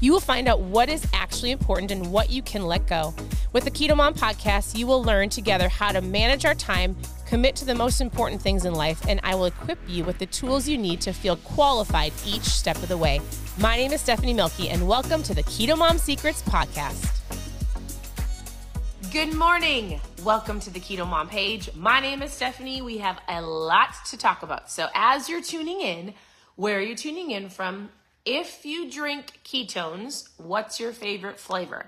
you will find out what is actually important and what you can let go. With the Keto Mom podcast, you will learn together how to manage our time, commit to the most important things in life, and I will equip you with the tools you need to feel qualified each step of the way. My name is Stephanie Mielke, and welcome to the Keto Mom Secrets podcast. Good morning. Welcome to the Keto Mom page. My name is Stephanie. We have a lot to talk about. So, as you're tuning in, where are you tuning in from? If you drink ketones, what's your favorite flavor?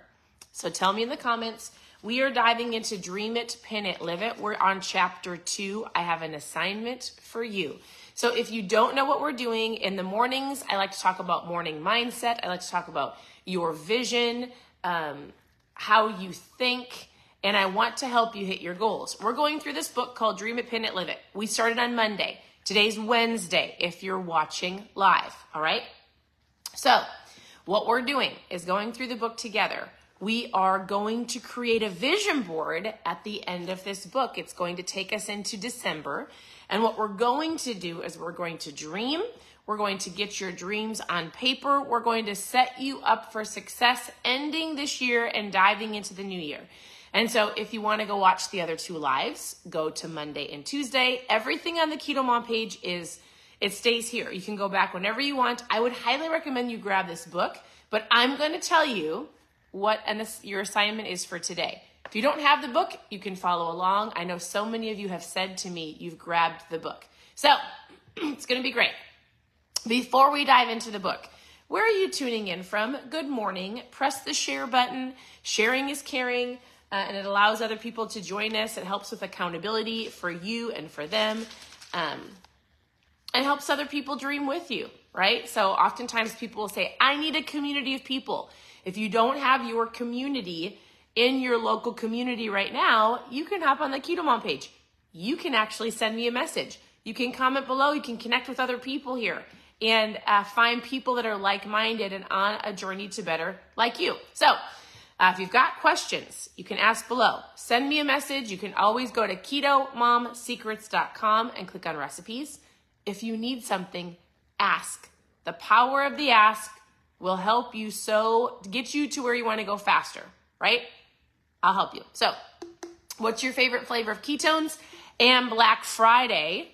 So tell me in the comments. We are diving into Dream It, Pin It, Live It. We're on chapter two. I have an assignment for you. So if you don't know what we're doing in the mornings, I like to talk about morning mindset. I like to talk about your vision, um, how you think, and I want to help you hit your goals. We're going through this book called Dream It, Pin It, Live It. We started on Monday. Today's Wednesday if you're watching live, all right? So, what we're doing is going through the book together. We are going to create a vision board at the end of this book. It's going to take us into December. And what we're going to do is we're going to dream. We're going to get your dreams on paper. We're going to set you up for success ending this year and diving into the new year. And so if you want to go watch the other two lives, go to Monday and Tuesday. Everything on the Keto Mom page is it stays here. You can go back whenever you want. I would highly recommend you grab this book, but I'm going to tell you what an, your assignment is for today. If you don't have the book, you can follow along. I know so many of you have said to me you've grabbed the book. So it's going to be great. Before we dive into the book, where are you tuning in from? Good morning. Press the share button. Sharing is caring, uh, and it allows other people to join us. It helps with accountability for you and for them. Um, and helps other people dream with you, right? So oftentimes people will say, I need a community of people. If you don't have your community in your local community right now, you can hop on the Keto Mom page. You can actually send me a message. You can comment below. You can connect with other people here and uh, find people that are like minded and on a journey to better like you. So, uh, if you've got questions, you can ask below. Send me a message. You can always go to ketomomsecrets.com and click on recipes. If you need something, ask. The power of the ask will help you so get you to where you want to go faster, right? I'll help you. So, what's your favorite flavor of ketones? And Black Friday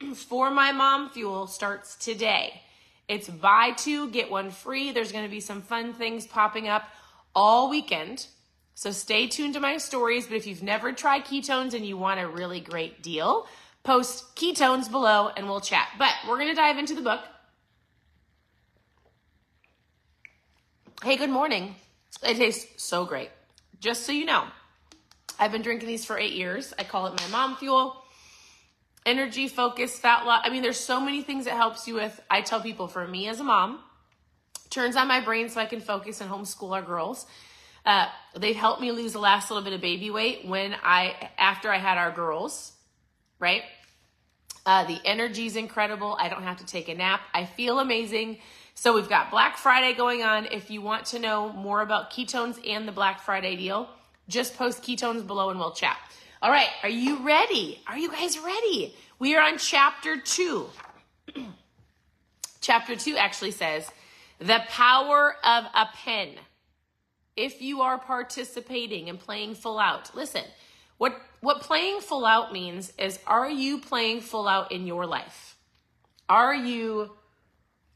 for my mom fuel starts today. It's buy two, get one free. There's going to be some fun things popping up all weekend. So stay tuned to my stories. But if you've never tried ketones and you want a really great deal, post ketones below and we'll chat. But we're going to dive into the book. Hey, good morning. It tastes so great. Just so you know, I've been drinking these for eight years. I call it my mom fuel. Energy, focus, fat loss. I mean, there's so many things it helps you with. I tell people for me as a mom, turns on my brain so I can focus and homeschool our girls. Uh, they've helped me lose the last little bit of baby weight when I, after I had our girls right? Uh, the energy is incredible. I don't have to take a nap. I feel amazing. So we've got Black Friday going on. If you want to know more about ketones and the Black Friday deal, just post ketones below and we'll chat. All right, are you ready? Are you guys ready? We are on chapter two. chapter two actually says, the power of a pen. If you are participating and playing full out, listen, what what playing full out means is are you playing full out in your life? Are you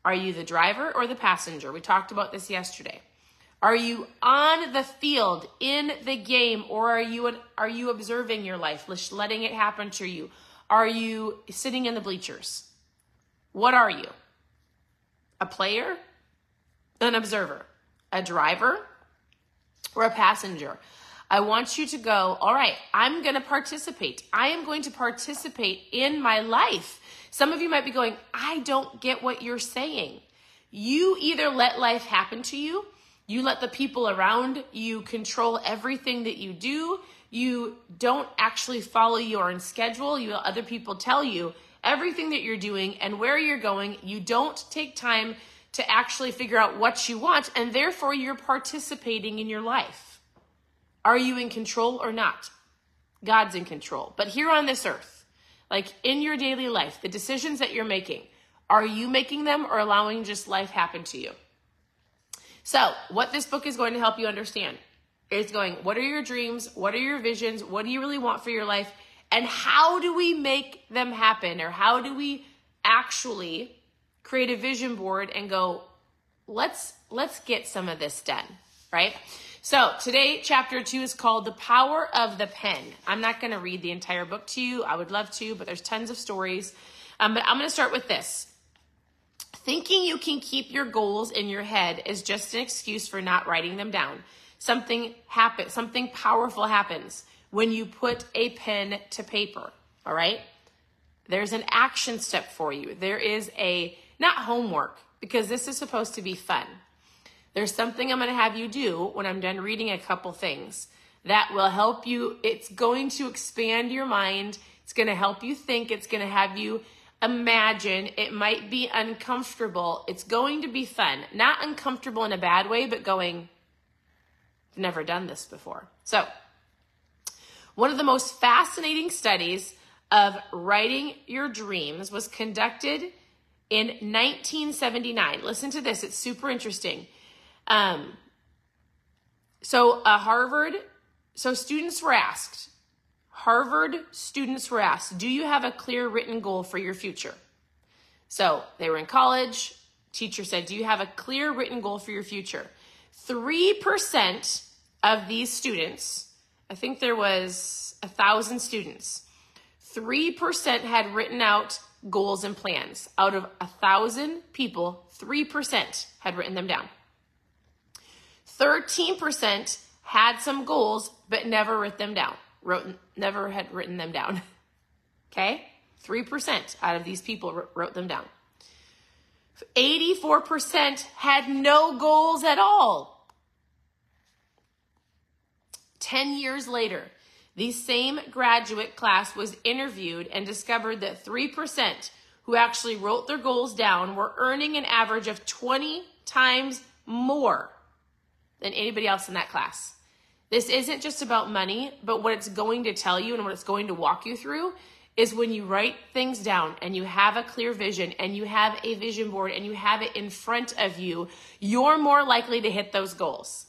are you the driver or the passenger? We talked about this yesterday. Are you on the field in the game or are you are you observing your life, letting it happen to you? Are you sitting in the bleachers? What are you? A player? An observer? A driver? Or a passenger? I want you to go, all right, I'm going to participate. I am going to participate in my life. Some of you might be going, I don't get what you're saying. You either let life happen to you, you let the people around you control everything that you do, You don't actually follow your own schedule. You let other people tell you everything that you're doing and where you're going. You don't take time to actually figure out what you want, and therefore you're participating in your life. Are you in control or not? God's in control. But here on this earth, like in your daily life, the decisions that you're making, are you making them or allowing just life happen to you? So, what this book is going to help you understand is going, what are your dreams? What are your visions? What do you really want for your life? And how do we make them happen? Or how do we actually create a vision board and go, let's let's get some of this done, right? So today, chapter two is called The Power of the Pen. I'm not going to read the entire book to you. I would love to, but there's tons of stories. Um, but I'm going to start with this. Thinking you can keep your goals in your head is just an excuse for not writing them down. Something happens, something powerful happens when you put a pen to paper. All right? There's an action step for you. There is a, not homework, because this is supposed to be fun. There's something I'm going to have you do when I'm done reading a couple things that will help you. It's going to expand your mind. It's going to help you think. It's going to have you imagine. It might be uncomfortable. It's going to be fun. Not uncomfortable in a bad way, but going, I've never done this before. So, one of the most fascinating studies of writing your dreams was conducted in 1979. Listen to this, it's super interesting. Um, so, uh, Harvard, so students were asked, Harvard students were asked, do you have a clear written goal for your future? So they were in college. Teacher said, do you have a clear written goal for your future? 3% of these students, I think there was a thousand students, 3% had written out goals and plans. Out of a thousand people, 3% had written them down. 13% had some goals but never wrote them down. Wrote never had written them down. okay? 3% out of these people wrote them down. 84% had no goals at all. 10 years later, the same graduate class was interviewed and discovered that 3% who actually wrote their goals down were earning an average of 20 times more than anybody else in that class. This isn't just about money, but what it's going to tell you and what it's going to walk you through is when you write things down and you have a clear vision and you have a vision board and you have it in front of you, you're more likely to hit those goals.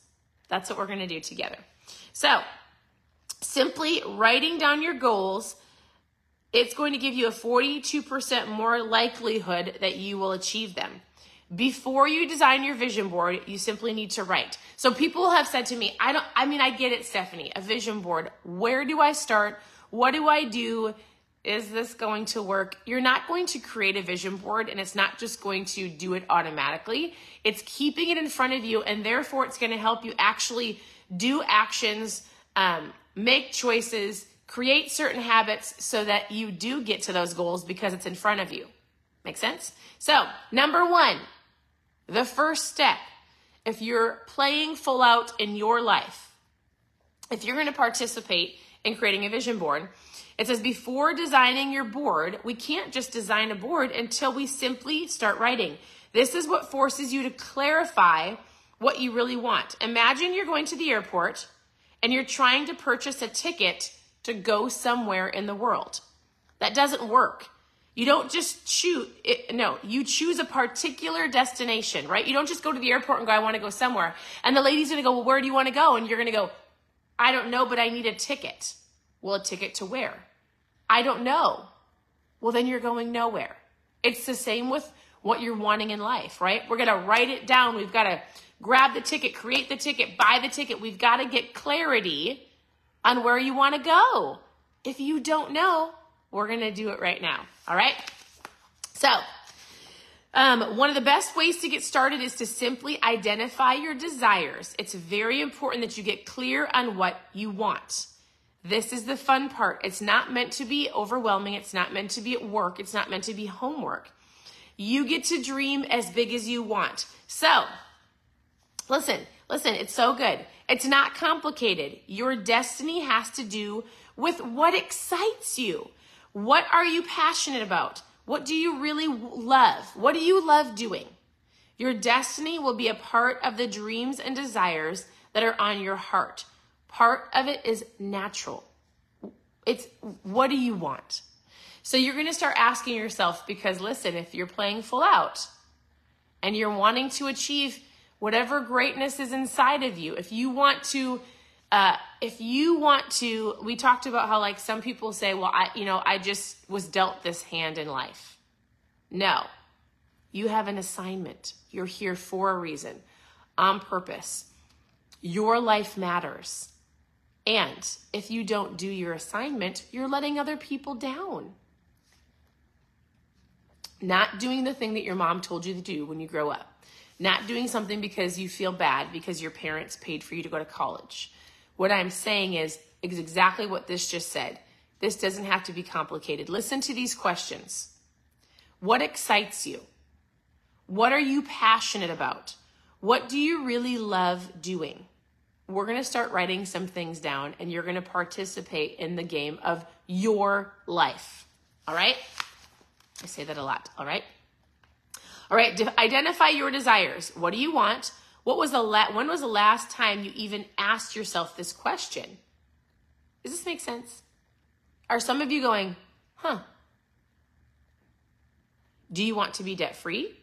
That's what we're going to do together. So, simply writing down your goals, it's going to give you a 42% more likelihood that you will achieve them. Before you design your vision board, you simply need to write. So people have said to me, I don't, I mean, I get it, Stephanie, a vision board. Where do I start? What do I do? Is this going to work? You're not going to create a vision board and it's not just going to do it automatically. It's keeping it in front of you and therefore it's going to help you actually do actions, um, make choices, create certain habits so that you do get to those goals because it's in front of you. Make sense? So, number one, the first step, if you're playing full out in your life, if you're going to participate in creating a vision board, it says before designing your board, we can't just design a board until we simply start writing. This is what forces you to clarify what you really want. Imagine you're going to the airport and you're trying to purchase a ticket to go somewhere in the world. That doesn't work. You don't just choose, it, no, you choose a particular destination, right? You don't just go to the airport and go, I want to go somewhere. And the lady's going to go, well, where do you want to go? And you're going to go, I don't know, but I need a ticket. Well, a ticket to where? I don't know. Well, then you're going nowhere. It's the same with what you're wanting in life, right? We're going to write it down. We've got to grab the ticket, create the ticket, buy the ticket. We've got to get clarity on where you want to go. If you don't know, we're going to do it right now. All right. So, um, one of the best ways to get started is to simply identify your desires. It's very important that you get clear on what you want. This is the fun part. It's not meant to be overwhelming. It's not meant to be at work. It's not meant to be homework. You get to dream as big as you want. So, listen, Listen, it's so good. It's not complicated. Your destiny has to do with what excites you. What are you passionate about? What do you really love? What do you love doing? Your destiny will be a part of the dreams and desires that are on your heart. Part of it is natural. It's what do you want? So you're going to start asking yourself because listen, if you're playing full out and you're wanting to achieve whatever greatness is inside of you, if you want to uh, if you want to, we talked about how like some people say, well, I, you know, I just was dealt this hand in life. No, you have an assignment. You're here for a reason, on purpose. Your life matters. And if you don't do your assignment, you're letting other people down. Not doing the thing that your mom told you to do when you grow up. Not doing something because you feel bad because your parents paid for you to go to college what I'm saying is, is exactly what this just said. This doesn't have to be complicated. Listen to these questions. What excites you? What are you passionate about? What do you really love doing? We're going to start writing some things down and you're going to participate in the game of your life. All right? I say that a lot. All right? All right, identify your desires. What do you want? What was the la- when was the last time you even asked yourself this question? Does this make sense? Are some of you going, huh? Do you want to be debt free?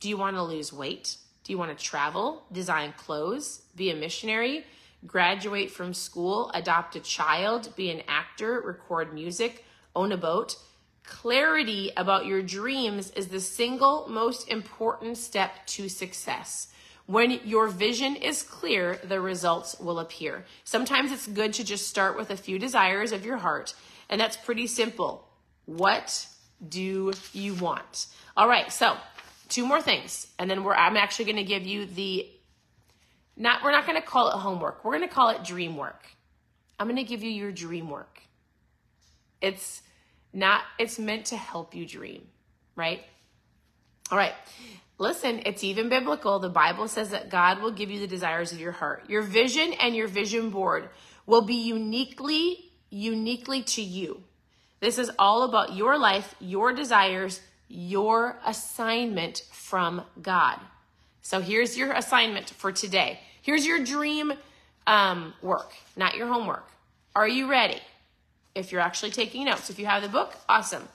Do you want to lose weight? Do you want to travel, design clothes, be a missionary, graduate from school, adopt a child, be an actor, record music, own a boat? Clarity about your dreams is the single most important step to success. When your vision is clear, the results will appear. Sometimes it's good to just start with a few desires of your heart, and that's pretty simple. What do you want? All right, so two more things, and then we're I'm actually going to give you the not we're not going to call it homework. We're going to call it dream work. I'm going to give you your dream work. It's not it's meant to help you dream, right? All right. Listen, it's even biblical. The Bible says that God will give you the desires of your heart. Your vision and your vision board will be uniquely, uniquely to you. This is all about your life, your desires, your assignment from God. So here's your assignment for today. Here's your dream um, work, not your homework. Are you ready? If you're actually taking notes, if you have the book, awesome.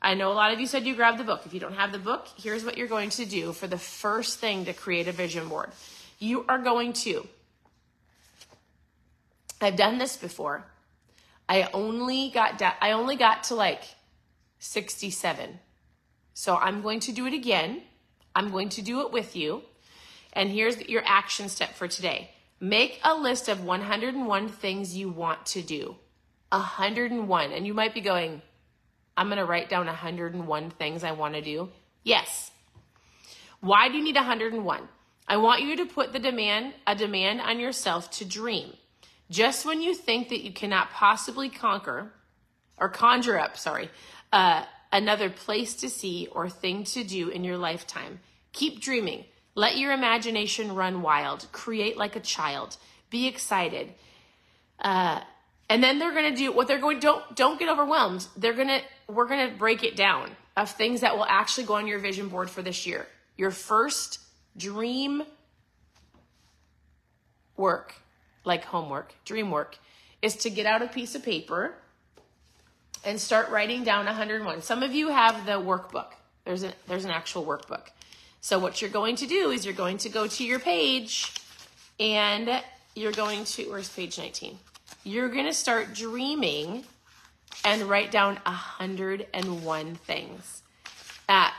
I know a lot of you said you grabbed the book. If you don't have the book, here's what you're going to do for the first thing to create a vision board. You are going to, I've done this before. I only got, I only got to like 67. So I'm going to do it again. I'm going to do it with you. And here's your action step for today. Make a list of 101 things you want to do. 101. And you might be going, I'm going to write down 101 things I want to do? Yes. Why do you need 101? I want you to put the demand, a demand on yourself to dream. Just when you think that you cannot possibly conquer or conjure up, sorry, uh, another place to see or thing to do in your lifetime, keep dreaming. Let your imagination run wild. Create like a child. Be excited. Uh, and then they're going to do what they're going don't don't get overwhelmed. They're going to we're going to break it down of things that will actually go on your vision board for this year. Your first dream work, like homework, dream work, is to get out a piece of paper and start writing down 101. Some of you have the workbook. There's an there's an actual workbook. So what you're going to do is you're going to go to your page and you're going to where's page 19? You're going to start dreaming and write down 101 things. Uh,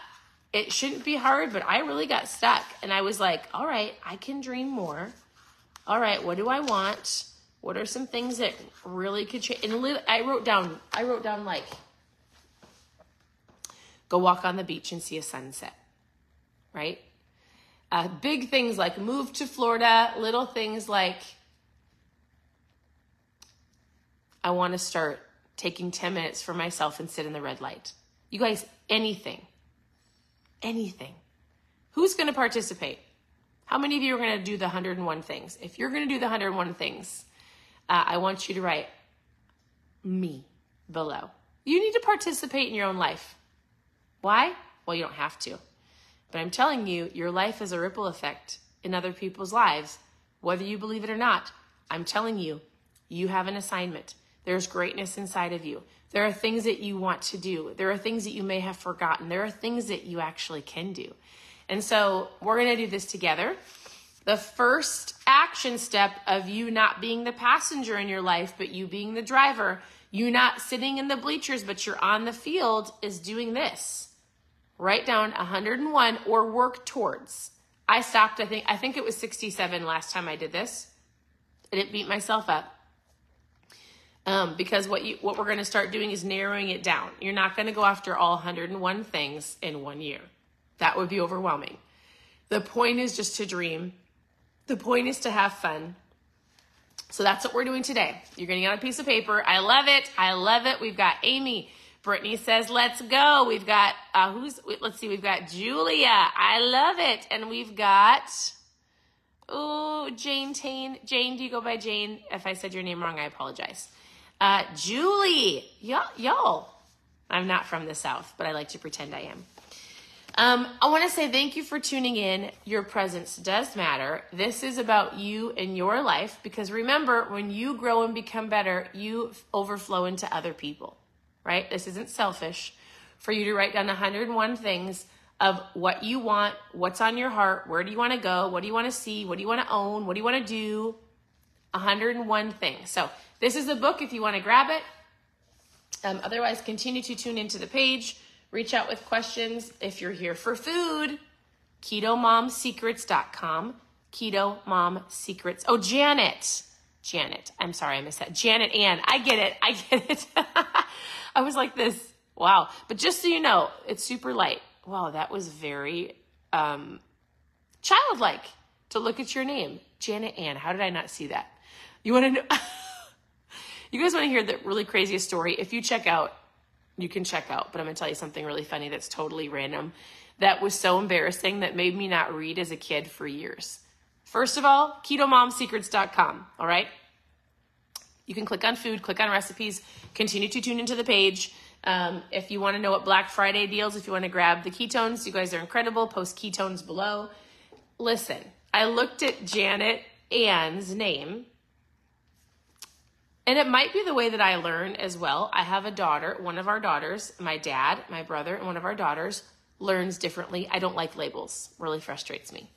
it shouldn't be hard, but I really got stuck. And I was like, all right, I can dream more. All right, what do I want? What are some things that really could change? And I wrote down, I wrote down like, go walk on the beach and see a sunset, right? Uh, big things like move to Florida, little things like I want to start taking 10 minutes for myself and sit in the red light. You guys, anything, anything. Who's going to participate? How many of you are going to do the 101 things? If you're going to do the 101 things, uh, I want you to write me below. You need to participate in your own life. Why? Well, you don't have to. But I'm telling you, your life is a ripple effect in other people's lives, whether you believe it or not. I'm telling you, you have an assignment. There's greatness inside of you. There are things that you want to do. There are things that you may have forgotten. There are things that you actually can do. And so we're going to do this together. The first action step of you not being the passenger in your life, but you being the driver, you not sitting in the bleachers, but you're on the field, is doing this. Write down 101 or work towards. I stopped, I think, I think it was 67 last time I did this. I didn't beat myself up. Um, because what you what we're going to start doing is narrowing it down. You're not going to go after all 101 things in one year. That would be overwhelming. The point is just to dream. The point is to have fun. So that's what we're doing today. You're to get a piece of paper. I love it. I love it. We've got Amy. Brittany says, let's go. We've got, uh, who's, let's see, we've got Julia. I love it. And we've got, oh, Jane Tane. Jane, do you go by Jane? If I said your name wrong, I apologize. Uh, Julie, y'all, y'all. I'm not from the South, but I like to pretend I am. Um, I want to say thank you for tuning in. Your presence does matter. This is about you and your life because remember, when you grow and become better, you overflow into other people, right? This isn't selfish for you to write down 101 things of what you want, what's on your heart, where do you want to go, what do you want to see, what do you want to own, what do you want to do. 101 things. So, this is the book if you want to grab it. Um, otherwise, continue to tune into the page. Reach out with questions. If you're here for food, ketomomsecrets.com. Keto Mom Secrets. Oh, Janet. Janet. I'm sorry, I missed that. Janet Ann. I get it. I get it. I was like this. Wow. But just so you know, it's super light. Wow, that was very um, childlike to look at your name. Janet Ann. How did I not see that? You want to know? you guys want to hear the really craziest story? If you check out, you can check out, but I'm going to tell you something really funny that's totally random that was so embarrassing that made me not read as a kid for years. First of all, ketomomsecrets.com, all right? You can click on food, click on recipes, continue to tune into the page. Um, if you want to know what Black Friday deals, if you want to grab the ketones, you guys are incredible. Post ketones below. Listen, I looked at Janet Ann's name and it might be the way that I learn as well. I have a daughter, one of our daughters, my dad, my brother, and one of our daughters learns differently. I don't like labels, really frustrates me.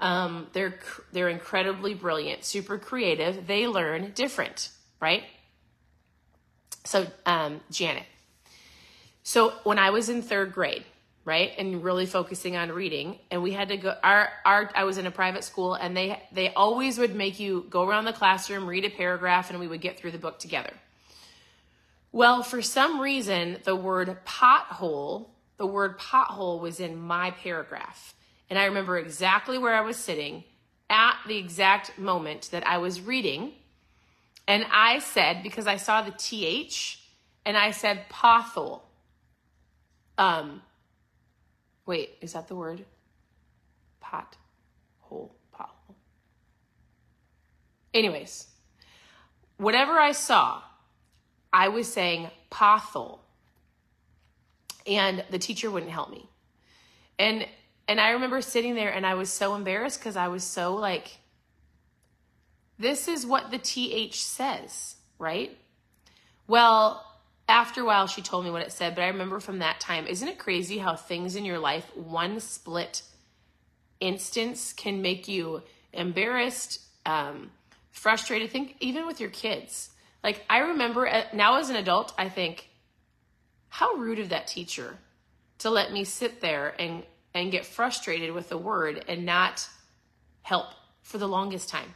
Um, they're they're incredibly brilliant, super creative. They learn different, right? So, um, Janet. So when I was in third grade, right? And really focusing on reading. And we had to go our our i was in a private school and they they always would make you go around the classroom read a paragraph and we would get through the book together. Well for some reason the word pothole the word pothole was in my paragraph. And i remember exactly where i was sitting at the exact moment that i was reading. And i said because i saw the th and i said pothole. Um Wait, is that the word? Pot hole, pot hole. Anyways, whatever I saw, I was saying pothole. And the teacher wouldn't help me. And and I remember sitting there and I was so embarrassed because I was so like, this is what the TH says, right? Well, after a while, she told me what it said, but I remember from that time, isn't it crazy how things in your life, one split instance, can make you embarrassed, um, frustrated? Think even with your kids. Like, I remember uh, now as an adult, I think, how rude of that teacher to let me sit there and, and get frustrated with the word and not help for the longest time.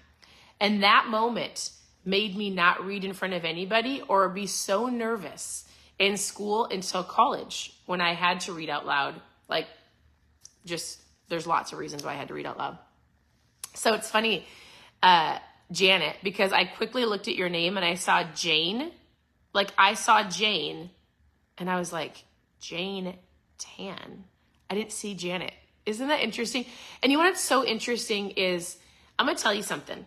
And that moment, made me not read in front of anybody or be so nervous in school until college when I had to read out loud. Like, just there's lots of reasons why I had to read out loud. So it's funny, uh, Janet, because I quickly looked at your name and I saw Jane. Like, I saw Jane and I was like, Jane Tan. I didn't see Janet. Isn't that interesting? And you know what's so interesting is I'm going to tell you something.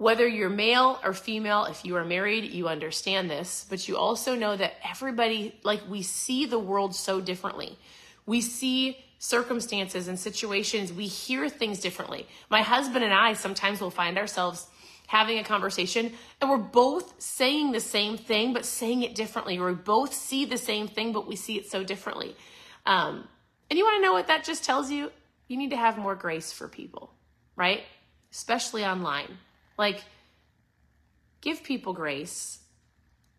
Whether you're male or female, if you are married, you understand this, but you also know that everybody, like, we see the world so differently. We see circumstances and situations, we hear things differently. My husband and I sometimes will find ourselves having a conversation and we're both saying the same thing, but saying it differently, we both see the same thing, but we see it so differently. Um, and you want to know what that just tells you? You need to have more grace for people, right? Especially online. Like, give people grace,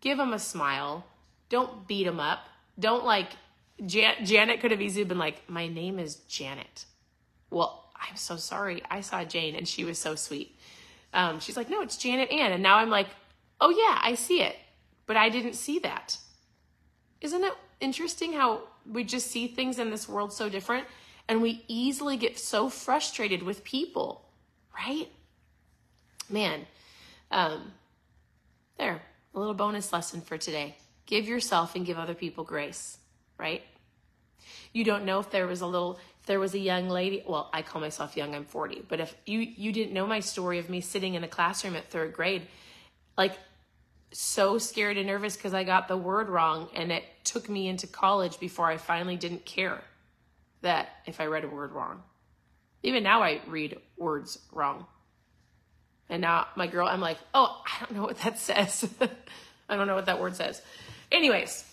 give them a smile, don't beat them up, don't like. Jan- Janet could have easily been like, My name is Janet. Well, I'm so sorry. I saw Jane and she was so sweet. Um, she's like, no, it's Janet Ann. And now I'm like, oh, yeah, I see it. But I didn't see that. Isn't it interesting how we just see things in this world so different? And we easily get so frustrated with people, right? Man, um, there, a little bonus lesson for today. Give yourself and give other people grace, right? You don't know if there was a little if there was a young lady, well, I call myself young, I'm 40, but if you you didn't know my story of me sitting in a classroom at 3rd grade, like so scared and nervous because I got the word wrong and it took me into college before I finally didn't care that if I read a word wrong. Even now I read words wrong. And now my girl, I'm like, oh, I don't know what that says. I don't know what that word says. Anyways,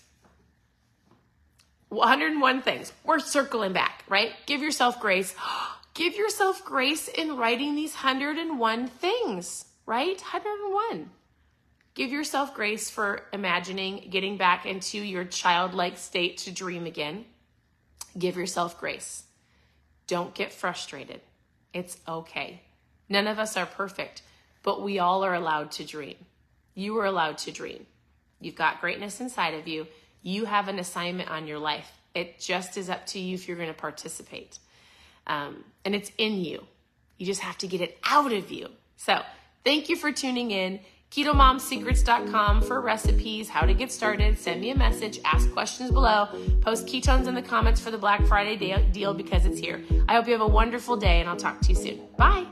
101 things. We're circling back, right? Give yourself grace. Give yourself grace in writing these 101 things, right? 101. Give yourself grace for imagining getting back into your childlike state to dream again. Give yourself grace. Don't get frustrated. It's okay. None of us are perfect, but we all are allowed to dream. You are allowed to dream. You've got greatness inside of you. You have an assignment on your life. It just is up to you if you're going to participate. Um, and it's in you. You just have to get it out of you. So, thank you for tuning in. KetoMomSecrets.com for recipes, how to get started. Send me a message, ask questions below, post ketones in the comments for the Black Friday deal because it's here. I hope you have a wonderful day, and I'll talk to you soon. Bye.